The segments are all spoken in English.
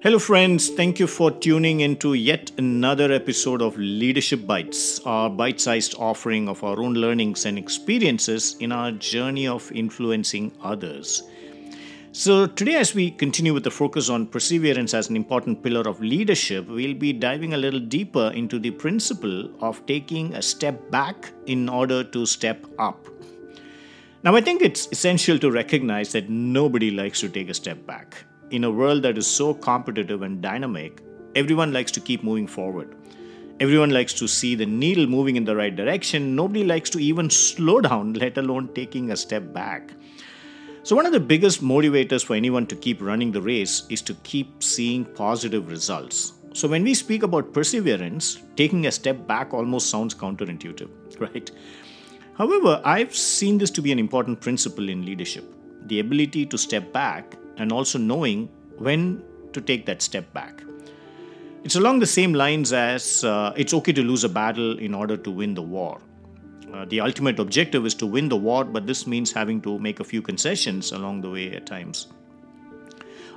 Hello, friends. Thank you for tuning into yet another episode of Leadership Bytes, our bite sized offering of our own learnings and experiences in our journey of influencing others. So, today, as we continue with the focus on perseverance as an important pillar of leadership, we'll be diving a little deeper into the principle of taking a step back in order to step up. Now, I think it's essential to recognize that nobody likes to take a step back in a world that is so competitive and dynamic, everyone likes to keep moving forward. Everyone likes to see the needle moving in the right direction. Nobody likes to even slow down, let alone taking a step back. So, one of the biggest motivators for anyone to keep running the race is to keep seeing positive results. So, when we speak about perseverance, taking a step back almost sounds counterintuitive, right? However, I've seen this to be an important principle in leadership the ability to step back and also knowing when to take that step back. It's along the same lines as uh, it's okay to lose a battle in order to win the war. Uh, the ultimate objective is to win the war, but this means having to make a few concessions along the way at times.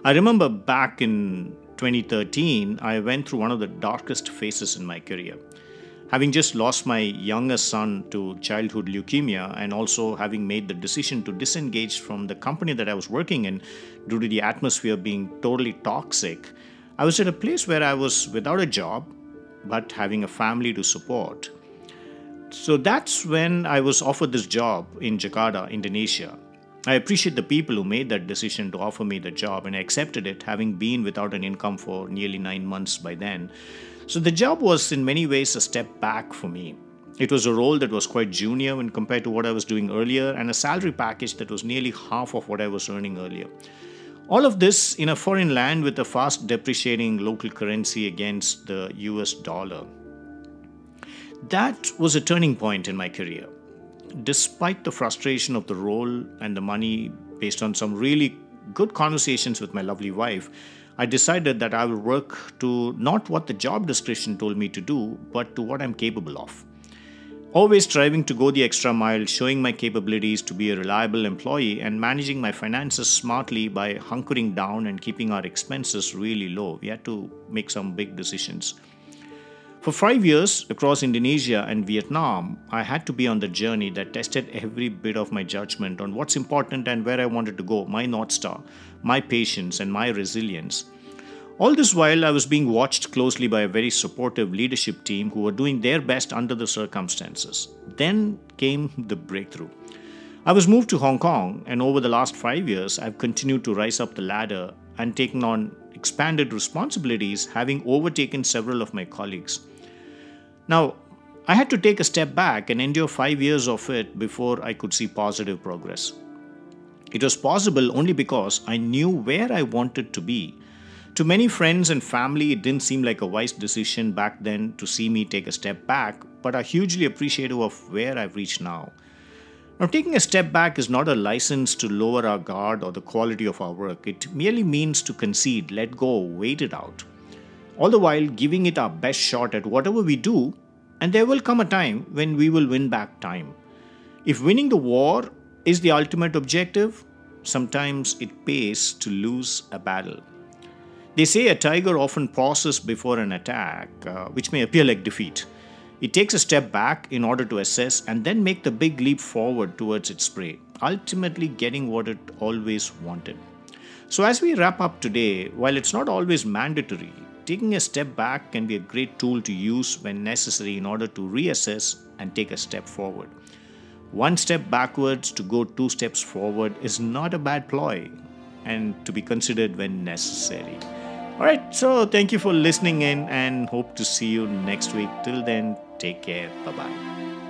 I remember back in 2013, I went through one of the darkest phases in my career having just lost my youngest son to childhood leukemia and also having made the decision to disengage from the company that I was working in due to the atmosphere being totally toxic, I was at a place where I was without a job but having a family to support. So that's when I was offered this job in Jakarta, Indonesia. I appreciate the people who made that decision to offer me the job and I accepted it, having been without an income for nearly nine months by then. So the job was in many ways a step back for me. It was a role that was quite junior when compared to what I was doing earlier, and a salary package that was nearly half of what I was earning earlier. All of this in a foreign land with a fast depreciating local currency against the US dollar. That was a turning point in my career. Despite the frustration of the role and the money, based on some really good conversations with my lovely wife, I decided that I will work to not what the job description told me to do, but to what I'm capable of. Always striving to go the extra mile, showing my capabilities to be a reliable employee, and managing my finances smartly by hunkering down and keeping our expenses really low. We had to make some big decisions. For five years across Indonesia and Vietnam, I had to be on the journey that tested every bit of my judgment on what's important and where I wanted to go, my North Star, my patience, and my resilience. All this while, I was being watched closely by a very supportive leadership team who were doing their best under the circumstances. Then came the breakthrough. I was moved to Hong Kong, and over the last five years, I've continued to rise up the ladder and taken on expanded responsibilities, having overtaken several of my colleagues. Now, I had to take a step back and endure five years of it before I could see positive progress. It was possible only because I knew where I wanted to be. To many friends and family, it didn't seem like a wise decision back then to see me take a step back, but are hugely appreciative of where I've reached now. Now, taking a step back is not a license to lower our guard or the quality of our work. It merely means to concede, let go, wait it out. All the while giving it our best shot at whatever we do, and there will come a time when we will win back time. If winning the war is the ultimate objective, sometimes it pays to lose a battle. They say a tiger often pauses before an attack, uh, which may appear like defeat. It takes a step back in order to assess and then make the big leap forward towards its prey, ultimately getting what it always wanted. So, as we wrap up today, while it's not always mandatory, taking a step back can be a great tool to use when necessary in order to reassess and take a step forward. One step backwards to go two steps forward is not a bad ploy and to be considered when necessary. All right, so thank you for listening in and hope to see you next week. Till then, take care. Bye bye.